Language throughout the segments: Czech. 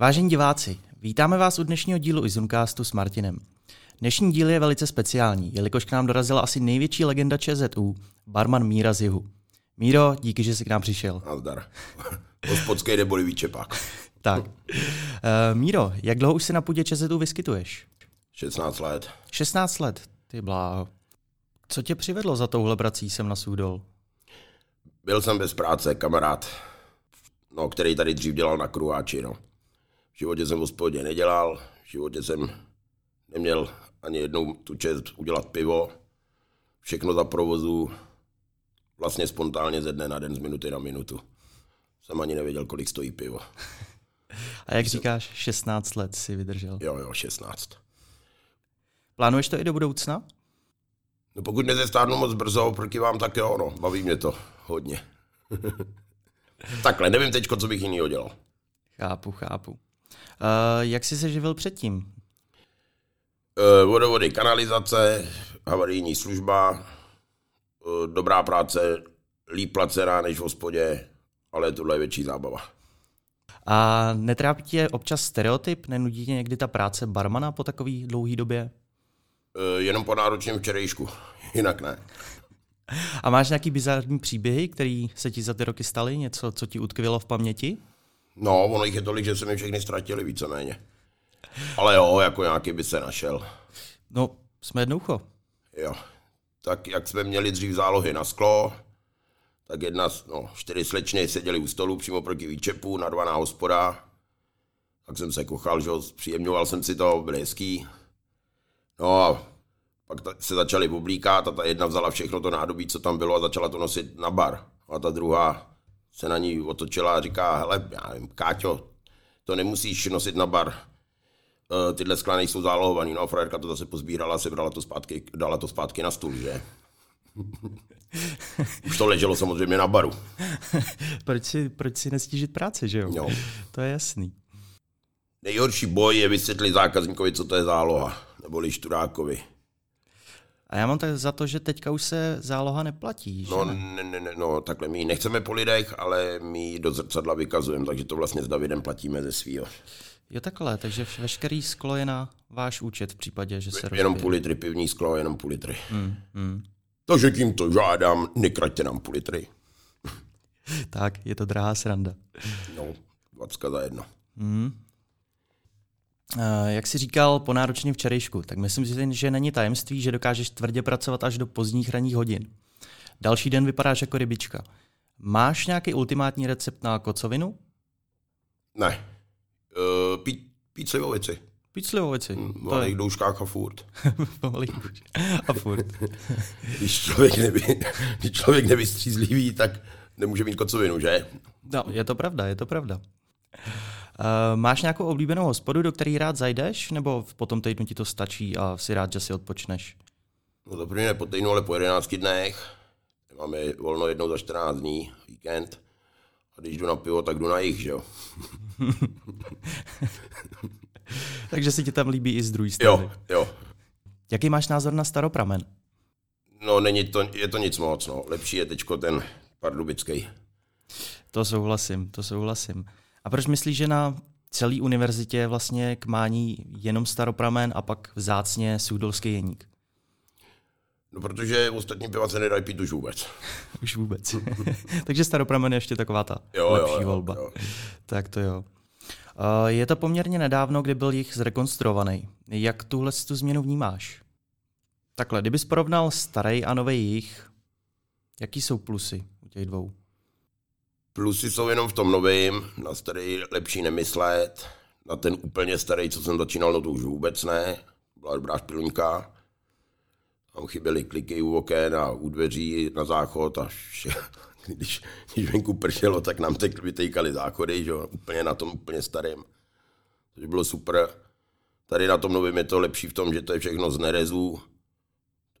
Vážení diváci, vítáme vás u dnešního dílu Izuncastu s Martinem. Dnešní díl je velice speciální, jelikož k nám dorazila asi největší legenda ČZU, barman Míra z Jihu. Míro, díky, že jsi k nám přišel. Nazdar. Hospodský neboli výčepák. Tak. Uh, Míro, jak dlouho už se na půdě ČZU vyskytuješ? 16 let. 16 let, ty bláho. Co tě přivedlo za touhle prací sem na Sůdol? Byl jsem bez práce, kamarád, no, který tady dřív dělal na kruháči. No. V životě jsem v hospodě nedělal, v životě jsem neměl ani jednou tu čest udělat pivo. Všechno za provozu, vlastně spontánně ze dne na den, z minuty na minutu. Jsem ani nevěděl, kolik stojí pivo. A jak říkáš, 16 let si vydržel. Jo, jo, 16. Plánuješ to i do budoucna? No pokud nezestárnu moc brzo, proti vám tak jo, no, baví mě to hodně. Takhle, nevím teď, co bych jiný dělal. Chápu, chápu. Uh, jak jsi se živil předtím? Uh, vodovody, kanalizace, havarijní služba, uh, dobrá práce, líp placená než v hospodě, ale tohle je větší zábava. A netrápí tě občas stereotyp? Nenudí tě někdy ta práce barmana po takové dlouhé době? Uh, jenom po náročném včerejšku, jinak ne. A máš nějaký bizarní příběhy, které se ti za ty roky staly? Něco, co ti utkvělo v paměti? No, ono jich je tolik, že se mi všechny ztratili víceméně. Ale jo, jako nějaký by se našel. No, jsme jednoucho. Jo. Tak jak jsme měli dřív zálohy na sklo, tak jedna, no, čtyři slečny seděli u stolu přímo proti výčepu, narvaná hospoda. Tak jsem se kochal, že příjemňoval jsem si to, byl hezký. No a pak ta, se začali oblíkat a ta jedna vzala všechno to nádobí, co tam bylo a začala to nosit na bar. A ta druhá se na ní otočila a říká, hele, já nevím, Káťo, to nemusíš nosit na bar. E, tyhle skla nejsou zálohovaný. No a frajerka to zase pozbírala, sebrala to zpátky, dala to zpátky na stůl, že? Už to leželo samozřejmě na baru. proč, si, proč si nestížit práci, že jo? jo? To je jasný. Nejhorší boj je vysvětlit zákazníkovi, co to je záloha, neboli študákovi. A já mám tak za to, že teďka už se záloha neplatí. Že no, ne, ne, ne, no, takhle my nechceme po lidech, ale my ji do zrcadla vykazujeme, takže to vlastně s Davidem platíme ze svýho. Jo takhle, takže veškerý sklo je na váš účet v případě, že se rozbije. Jenom půl litry pivní sklo, jenom půl litry. Hmm, hmm. Takže tímto žádám, nekraťte nám půl litry. tak, je to drahá sranda. No, dvacka za jedno. Hmm. Jak jsi říkal po náročném včerejšku, tak myslím si, že není tajemství, že dokážeš tvrdě pracovat až do pozdních ranních hodin. Další den vypadáš jako rybička. Máš nějaký ultimátní recept na kocovinu? Ne. Uh, pít, pít slivovici. Pít slivovici. V malých je... douškách a furt. v malých a furt. když, člověk nevy, když člověk nevystřízlivý, tak nemůže mít kocovinu, že? No, je to pravda, je to pravda. Uh, máš nějakou oblíbenou hospodu, do které rád zajdeš, nebo po tom týdnu ti to stačí a si rád, že si odpočneš? No to první ne po týdnu, ale po 11 dnech. Máme volno jednou za 14 dní, víkend. A když jdu na pivo, tak jdu na jich, že jo? Takže si ti tam líbí i z druhé strany. Jo, jo. Jaký máš názor na staropramen? No, není to, je to nic moc, no. Lepší je teďko ten pardubický. To souhlasím, to souhlasím. A proč myslíš, že na celé univerzitě je vlastně k mání jenom staropramen a pak vzácně sůdolský jeník? No protože ostatní piva se nedají pít už vůbec. už vůbec. Takže staropramen je ještě taková ta jo, lepší jo, jo, volba. Jo. Tak to jo. Uh, je to poměrně nedávno, kdy byl jich zrekonstruovaný. Jak tuhle tu změnu vnímáš? Takhle, kdybys porovnal starý a nový jich, jaký jsou plusy u těch dvou? Plusy jsou jenom v tom novém, na starý lepší nemyslet, na ten úplně starý, co jsem začínal, no to už vůbec ne, byla dobrá špilňka. Tam chyběly kliky u oken a u dveří na záchod a vše. Když, když venku pršelo, tak nám teď vytejkali záchody, že jo, úplně na tom úplně starém. To bylo super. Tady na tom novém je to lepší v tom, že to je všechno z nerezů.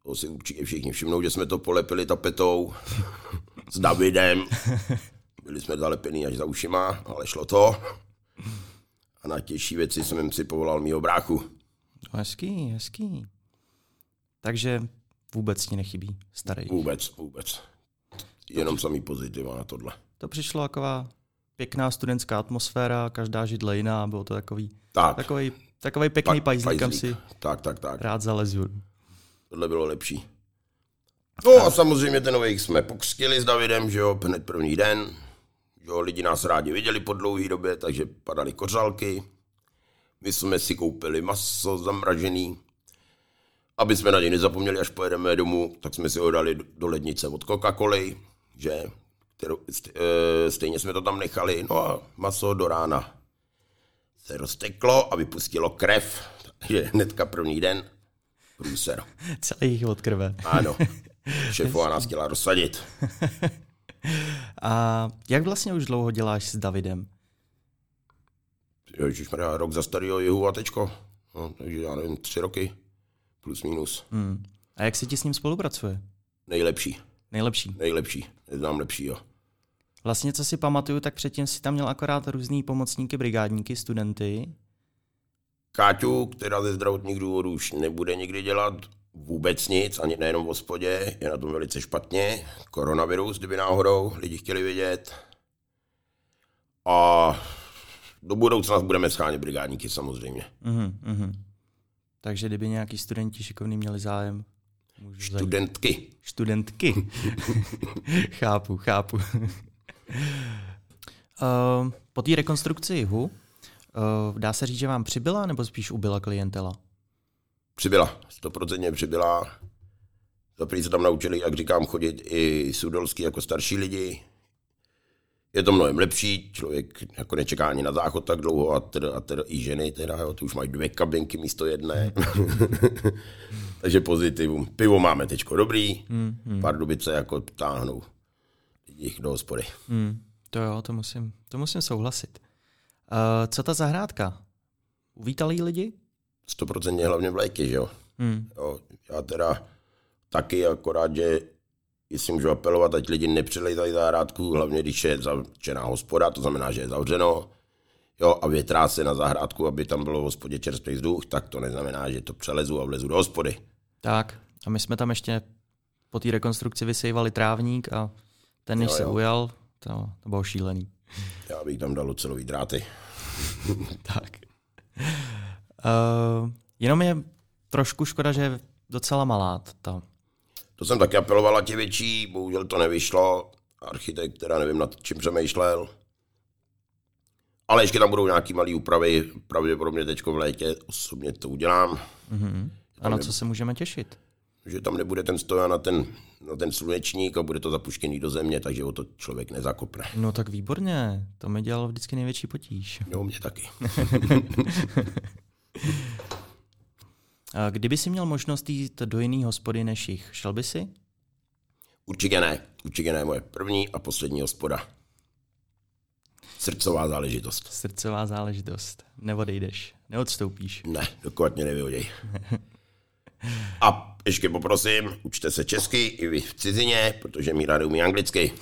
To si určitě všichni všimnou, že jsme to polepili tapetou s Davidem. Byli jsme zalepený až za ušima, ale šlo to. A na těžší věci jsem si povolal mýho bráchu. No, hezký, hezký. Takže vůbec ti nechybí starý. Vůbec, vůbec. Jenom samý pozitiva na tohle. To přišlo taková pěkná studentská atmosféra, každá židle jiná, bylo to takový, Tak, takový, takový pěkný Pa- pajzlík, kam si tak, tak, tak. rád zalezu. Tohle bylo lepší. No a samozřejmě ten nový jsme pokřtili s Davidem, že jo, hned první den. Jo, lidi nás rádi viděli po dlouhé době, takže padaly kořálky. My jsme si koupili maso zamražený. Aby jsme na něj nezapomněli, až pojedeme domů, tak jsme si ho dali do- lednice od Coca-Coly, že kterou, eh, stejně jsme to tam nechali. No a maso do rána se rozteklo a vypustilo krev. Takže hnedka první den průser. Celý jich od krve. Ano, šéfová nás chtěla rozsadit. A jak vlastně už dlouho děláš s Davidem? Ježišmarja, rok za starého jihu a tečko. No, takže já nevím, tři roky, plus minus. Hmm. A jak se ti s ním spolupracuje? Nejlepší, Nejlepší. nejlepší, neznám lepšího. Vlastně, co si pamatuju, tak předtím si tam měl akorát různý pomocníky, brigádníky, studenty. Káťu, která ze zdravotních důvodů už nebude nikdy dělat vůbec nic, ani nejenom v hospodě, je na tom velice špatně. Koronavirus, kdyby náhodou lidi chtěli vědět. A do budoucna budeme schánět brigádníky samozřejmě. Mhm, mhm. Takže kdyby nějaký studenti šikovní měli zájem, můžu zajít. Studentky. Studentky. chápu, chápu. uh, po té rekonstrukci jihu, uh, dá se říct, že vám přibyla nebo spíš ubyla klientela? Přibyla, stoprocentně přibyla. Zaprý se tam naučili, jak říkám, chodit i sudolský jako starší lidi. Je to mnohem lepší, člověk jako nečeká ani na záchod tak dlouho a, teda, a teda i ženy, teda, jo, ty už mají dvě kabinky místo jedné. Takže pozitivum. Pivo máme teďko dobrý, Hmm, hmm, Pardubice jako táhnou lidi do hospody. hmm. To jo, to musím, to musím souhlasit. Uh, co ta zahrádka? Uvítali lidi? Stoprocentně hlavně v létě, že jo. Hmm. Jo, já teda taky, akorát, že jestli můžu apelovat, ať lidi nepřilejtají zahrádku, hlavně když je zavřená hospoda, to znamená, že je zavřeno, jo, a větrá se na zahrádku, aby tam bylo v hospodě čerstvý vzduch, tak to neznamená, že to přelezu a vlezu do hospody. Tak, a my jsme tam ještě po té rekonstrukci vysejvali trávník a ten, než Jo, se jo. ujal, to, to bylo šílený. Já bych tam dal ocelový dráty. Tak. Uh, jenom je trošku škoda, že je docela malá ta. To jsem taky apeloval, ať je větší, bohužel to nevyšlo. Architekt, teda nevím, nad čím přemýšlel. Ale ještě tam budou nějaký malé úpravy, pravděpodobně teď v létě osobně to udělám. Uh-huh. A na co se můžeme těšit? že tam nebude ten stojan na ten, na ten slunečník a bude to zapuštěný do země, takže o to člověk nezakopne. No tak výborně, to mi dělalo vždycky největší potíž. Jo, mě taky. A kdyby si měl možnost jít do jiný hospody než jich, šel by si? Určitě ne. Určitě ne moje první a poslední hospoda. Srdcová záležitost. Srdcová záležitost. Neodejdeš, neodstoupíš. Ne, dokud mě nevyhoděj. A ještě poprosím, učte se česky i vy v cizině, protože Míra neumí anglicky.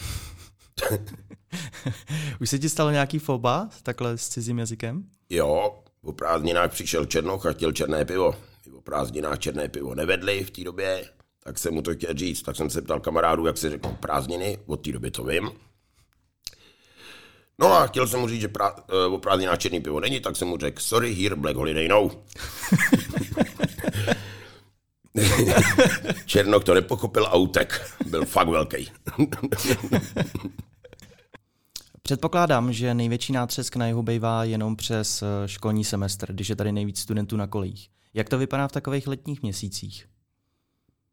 Už se ti stalo nějaký foba takhle s cizím jazykem? Jo, po prázdninách přišel Černoch a chtěl černé pivo. My po prázdninách černé pivo nevedli v té době, tak jsem mu to chtěl říct. Tak jsem se ptal kamarádů, jak se řekl prázdniny, od té doby to vím. No a chtěl jsem mu říct, že prá, eh, o prázdninách černé pivo není, tak jsem mu řekl, sorry, here Black Holiday no. Černoch to nepochopil a utek. Byl fakt velký. Předpokládám, že největší nátřesk na jihu bývá jenom přes eh, školní semestr, když je tady nejvíc studentů na kolích. Jak to vypadá v takových letních měsících?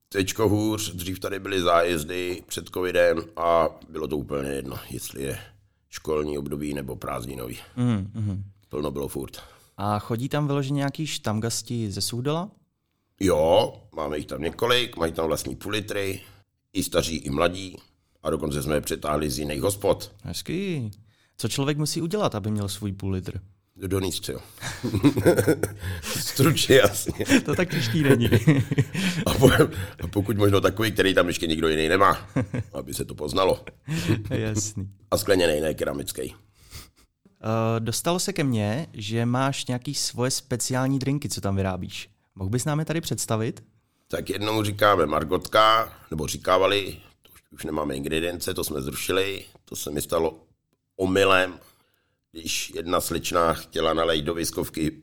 Teďko hůř, dřív tady byly zájezdy před covidem a bylo to úplně jedno, jestli je školní období nebo prázdninový. Mm, mm. Plno bylo furt. A chodí tam vyloženě nějaký štamgasti ze Suchdola? Jo, máme jich tam několik, mají tam vlastní půl litry, i staří, i mladí. A dokonce jsme je přetáhli z jiných hospod. Hezký. Co člověk musí udělat, aby měl svůj půl litr? Do nízce, jo. Stručně jasně. To tak těžký není. A, po, a pokud možno takový, který tam ještě nikdo jiný nemá, aby se to poznalo. Jasný. A skleněný, ne keramický. Uh, dostalo se ke mně, že máš nějaký svoje speciální drinky, co tam vyrábíš. Mohl bys nám je tady představit? Tak jednomu říkáme margotka, nebo říkávali, už, nemáme ingredience, to jsme zrušili, to se mi stalo omylem, když jedna slečna chtěla nalejt do viskovky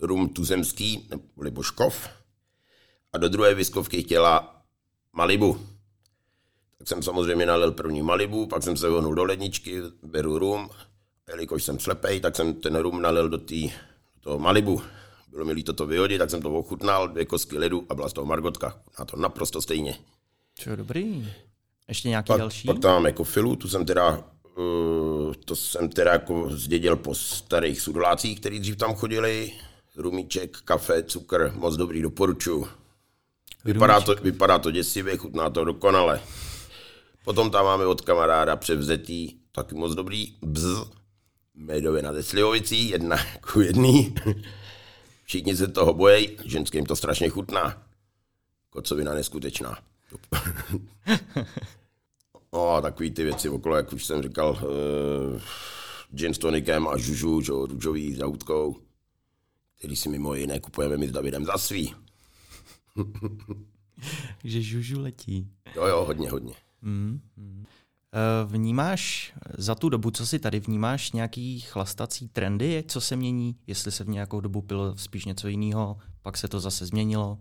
rum tuzemský, nebo Božkov, a do druhé viskovky chtěla Malibu. Tak jsem samozřejmě nalil první Malibu, pak jsem se vohnul do ledničky, beru rum, jelikož jsem slepej, tak jsem ten rum nalil do, tý, do toho Malibu. Bylo mi líto to vyhodit, tak jsem to ochutnal, dvě kosky ledu a byla z toho margotka. A to naprosto stejně. Co dobrý. Ještě nějaký Pak, další? pak tam máme kofilu, tu jsem teda, uh, to jsem teda jako zdědil po starých sudolácích, kteří dřív tam chodili. Rumíček, kafe, cukr, moc dobrý, doporučuji. Vypadá to, vypadá to děsivě, chutná to dokonale. Potom tam máme od kamaráda převzetý, taky moc dobrý, bz, medově na Slivovicí, jedna ku jedný. Všichni se toho bojí, ženským to strašně chutná. Kocovina neskutečná. No a takový ty věci okolo, jak už jsem říkal, uh, gin s tonikem a žužu, že, růžový s houtkou, který si mimo jiné kupujeme my s Davidem za svý. že žužu letí. Jo, jo, hodně, hodně. Mm, mm. Eh, Vnímáš za tu dobu, co jsi tady, vnímáš nějaký chlastací trendy, co se mění, jestli se v nějakou dobu pilo spíš něco jiného, pak se to zase změnilo?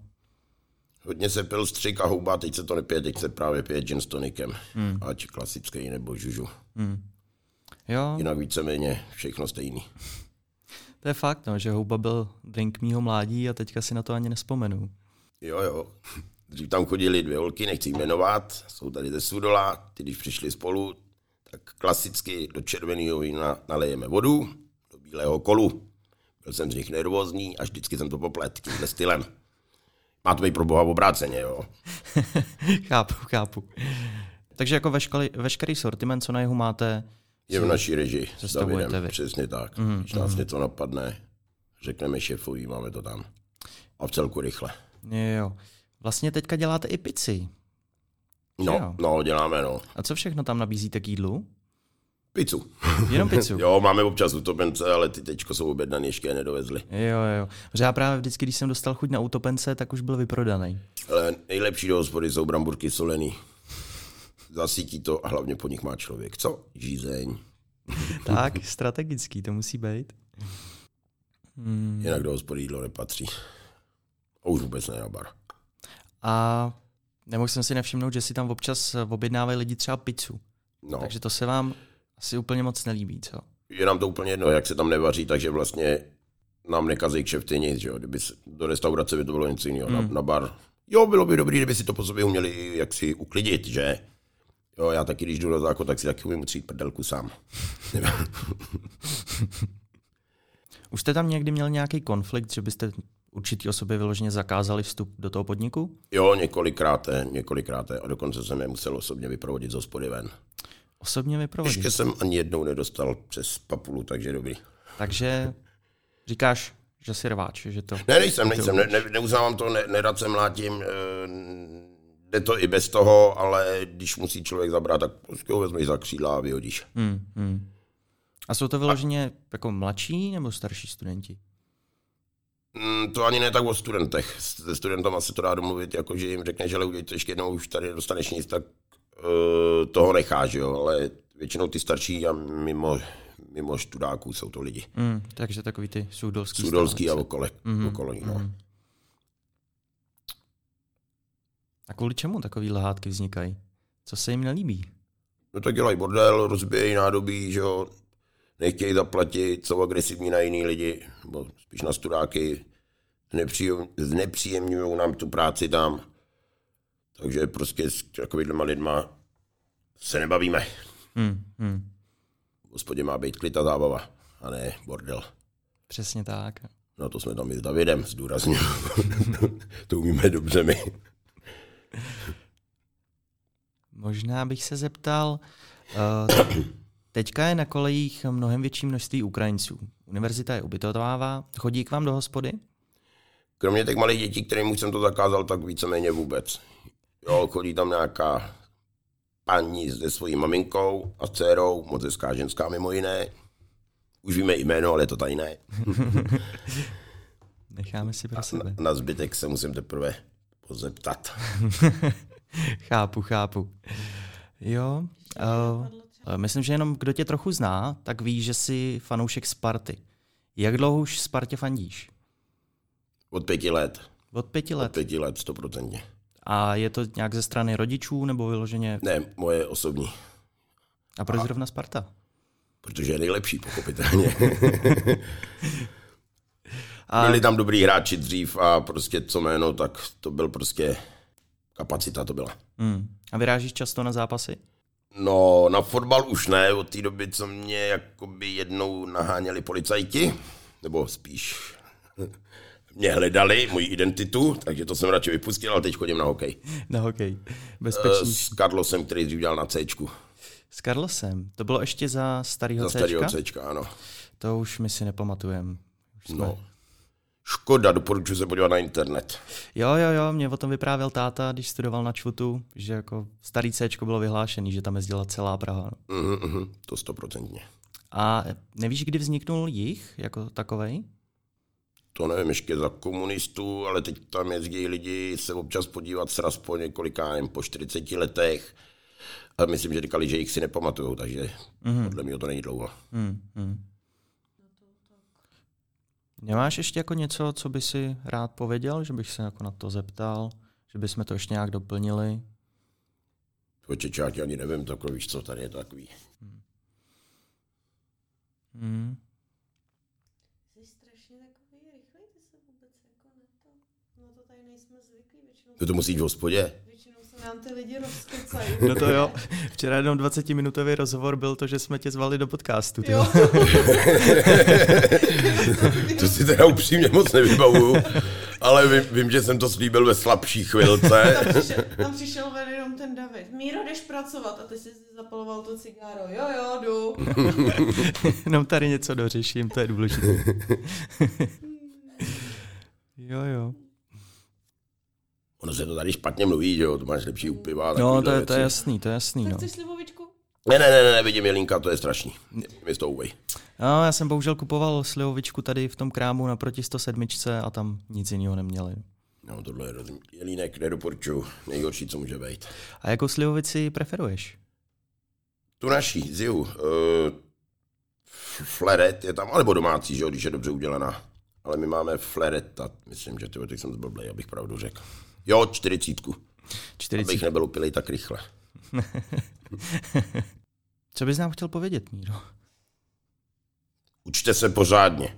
Hodně se pil střik a houba, teď se to nepije, teď se právě pije gin s tonikem. Hmm. Ať klasický nebo žužu. Hmm. Jo, Jinak víceméně všechno stejný. to je fakt, no, že houba byl drink mýho mládí a teďka si na to ani nespomenu. Jo, jo. Dřív tam chodili dvě holky, nechci jmenovat, jsou tady ze Sudola, ty když přišli spolu, tak klasicky do červeného vína nalejeme vodu, do bílého kolu. Byl jsem z nich nervózní a vždycky jsem to poplet tímhle stylem. Má to být pro boha obráceně, jo. chápu, chápu. Takže jako veškerý, veškerý sortiment, co na jihu máte, Je v naší režii s Davidem, vy. přesně tak. Mm, Když nás mm. něco napadne, řekneme šéfovi, máme to tam. A v celku rychle. jo. Vlastně teďka děláte i pici. Jo. No, no, děláme, no. A co všechno tam nabízíte k jídlu? Pizzu. Jenom pizzu. jo, máme občas utopence, ale ty teďko jsou objednaný, ještě je nedovezli. Jo, jo. Protože já právě vždycky, když jsem dostal chuť na utopence, tak už byl vyprodaný. Ale nejlepší do hospody jsou bramburky solený. Zasítí to a hlavně po nich má člověk. Co? Žízeň. Tak, strategický to musí být. Hmm. Jinak do hospody jídlo nepatří. A už vůbec ne na bar. A nemohl jsem si nevšimnout, že si tam občas objednávají lidi třeba pizzu. No, Takže to se vám asi úplně moc nelíbí, co? je nám to úplně jedno, jak se tam nevaří, takže vlastně nám nekazí kšefty nic, že jo. Kdyby se, do restaurace by to bylo něco jiného, Hmm. na, na, bar. Jo, bylo by dobré, kdyby si to po sobě uměli jak si uklidit, že? Jo, já taky, když jdu na záchod, tak si taky umím utřít prdelku sám. Už jste tam někdy měl nějaký konflikt, že byste určitý osobě vyloženě zakázali vstup do toho podniku? jo, několikrát, několikrát a dokonce jsem je musel osobně vyprovodit z hospody ven. Osobně vyprovodit. Ještě jsem ani jednou nedostal přes papulu, takže dobrý. Takže říkáš, že jsi rváč, že to... Ne, nejsem, nejsem, ne, ne, neuznávám to, ne, nerad se mlátím, e, jde to i bez toho, ale když musí člověk zabrat, tak prostě ho vezmeš za křídla a vyhodíš. Hmm, hmm. A jsou to vyloženě jako mladší nebo starší studenti? Mm, to ani ne tak o studentech. Se studentama se to dá domluvit, jako že jim řekne, že ale udělej to ještě jednou, už tady dostaneš nic, tak e, toho necháš, jo, ale většinou ty starší a mimo, mimo študáků jsou to lidi. Hmm, takže takový ty sudolský Sudolský a okolo, Mhm, okolo no. mhm. A kvůli čemu takový lehátky vznikají? Co se jim nelíbí? No tak dělají bordel, rozbíjejí nádobí, že jo, nechtějí zaplatit, jsou agresivní na jiný lidi, nebo spíš na studáky, znepříjem- znepříjemňují nám tu práci tam. Takže prostě s takovýhlema lidma se nebavíme. Hmm, hmm. V hospodě má být klid a zábava, a ne bordel. Přesně tak. No to jsme tam i s Davidem, zdůrazně. to umíme dobře my. Možná bych se zeptal, uh, teďka je na kolejích mnohem větší množství Ukrajinců. Univerzita je ubytovává, chodí k vám do hospody? Kromě těch malých dětí, kterým už jsem to zakázal, tak víceméně vůbec. Jo, chodí tam nějaká paní se svojí maminkou a dcerou, moc hezká ženská mimo jiné. Už víme jméno, ale je to tajné. Necháme si pro sebe. Na, na zbytek se musím teprve pozeptat. chápu, chápu. Jo. Uh, Myslím, že jenom kdo tě trochu zná, tak ví, že jsi fanoušek Sparty. Jak dlouho už Spartě fandíš? Od pěti let. Od pěti Od let. pěti let, stoprocentně. A je to nějak ze strany rodičů nebo vyloženě? Ne, moje osobní. A proč zrovna Sparta? Protože je nejlepší, pochopitelně. A Byli tam dobrý hráči dřív a prostě co jméno, tak to byl prostě kapacita to byla. Hmm. A vyrážíš často na zápasy? No, na fotbal už ne, od té doby, co mě jakoby jednou naháněli policajti, nebo spíš mě hledali, moji identitu, takže to jsem radši vypustil, ale teď chodím na hokej. Na hokej. Eh, Bezpečný. S Carlosem, který dřív dělal na C. S Carlosem. To bylo ještě za starýho Za starého Cčka? C, ano. To už my si nepamatujem. Už jsme- No. Škoda, doporučuji se podívat na internet. Jo, jo, jo, mě o tom vyprávěl táta, když studoval na Čvutu, že jako starý C bylo vyhlášený, že tam jezdila celá Praha. Mhm, mhm, to stoprocentně. A nevíš, kdy vzniknul jich jako takovej? To nevím, ještě za komunistů, ale teď tam jezdí lidi se občas podívat sraz po několika, nevím, po 40 letech. A myslím, že říkali, že jich si nepamatujou, takže mm-hmm. podle mě to není dlouho. Hmm, hmm. Nemáš ještě jako něco, co by si rád pověděl, že bych se jako na to zeptal, že bychom to ještě nějak doplnili? To čečáti ani nevím, tak víš, co tady je takový. Hmm. Jsi strašně takový rychlej, ty se vůbec jako na to, na to tady nejsme zvyklí, většinou, To to musí jít v hospodě. většinou se nám ty lidi rozkecají. No to jo. Včera jenom 20-minutový rozhovor byl to, že jsme tě zvali do podcastu. ty Jo. To si teda upřímně moc nevybavuju, ale vím, vím, že jsem to slíbil ve slabší chvilce. tam, přišel, tam přišel ven jenom ten David. Míro, jdeš pracovat a ty jsi si zapaloval to cigáro. Jo, jo, jdu. Jenom tady něco dořeším, to je důležité. jo, jo. Ono se to tady špatně mluví, že jo, to máš lepší upiva. No, to je, to je jasný, to je jasný. Tak No. chceš slivovičku? Ne, ne, ne, ne, vidím Jelinka, to je strašný. Mi to uvej. no. já jsem bohužel kupoval slivovičku tady v tom krámu naproti 107 a tam nic jiného neměli. No, tohle je rozum. Jelínek nedoporučuju. Nejhorší, co může být. A jakou slivovici preferuješ? Tu naší, Ziu, uh, Fleret je tam, alebo domácí, že jo, když je dobře udělaná. Ale my máme Flereta, myslím, že tyhle, teď jsem zblblej, abych pravdu řekl. Jo, čtyřicítku, 40. abych nebyl upilej tak rychle. Co bys nám chtěl povědět, Míro? Učte se pořádně.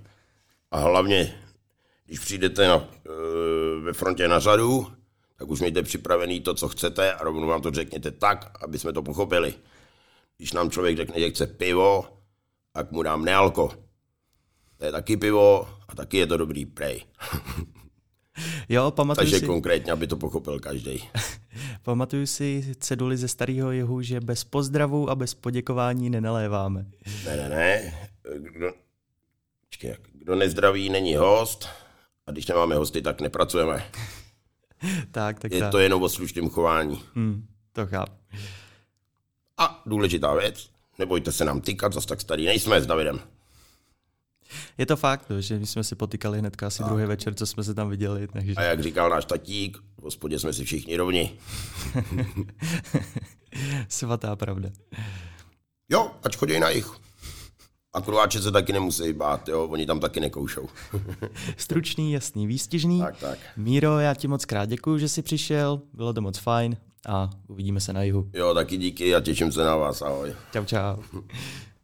A hlavně, když přijdete na, uh, ve frontě na řadu, tak už mějte připravený to, co chcete a rovnou vám to řekněte tak, aby jsme to pochopili. Když nám člověk řekne, že chce pivo, tak mu dám nealko. To je taky pivo a taky je to dobrý prej. Jo, pamatuju Takže si, konkrétně, aby to pochopil každý. pamatuju si ceduly ze starého jihu, že bez pozdravu a bez poděkování nenaléváme. Ne, ne, ne. Kdo, počkej, kdo nezdraví, není host. A když nemáme hosty, tak nepracujeme. Tak, tak, Je tak. to jenom o slušném chování. Hmm, to chápu. A důležitá věc, nebojte se nám tykat, zas tak starý nejsme s Davidem. Je to fakt, no, že my jsme si potykali hnedka asi druhý večer, co jsme se tam viděli. Takže... A jak říkal náš tatík, v hospodě jsme si všichni rovni. Svatá pravda. Jo, ať chodí na jich. A kruháče se taky nemusí bát, jo, oni tam taky nekoušou. Stručný, jasný, výstižný. tak, tak. Míro, já ti moc krát děkuji, že jsi přišel, bylo to moc fajn a uvidíme se na jihu. Jo, taky díky a těším se na vás, ahoj. Čau, čau.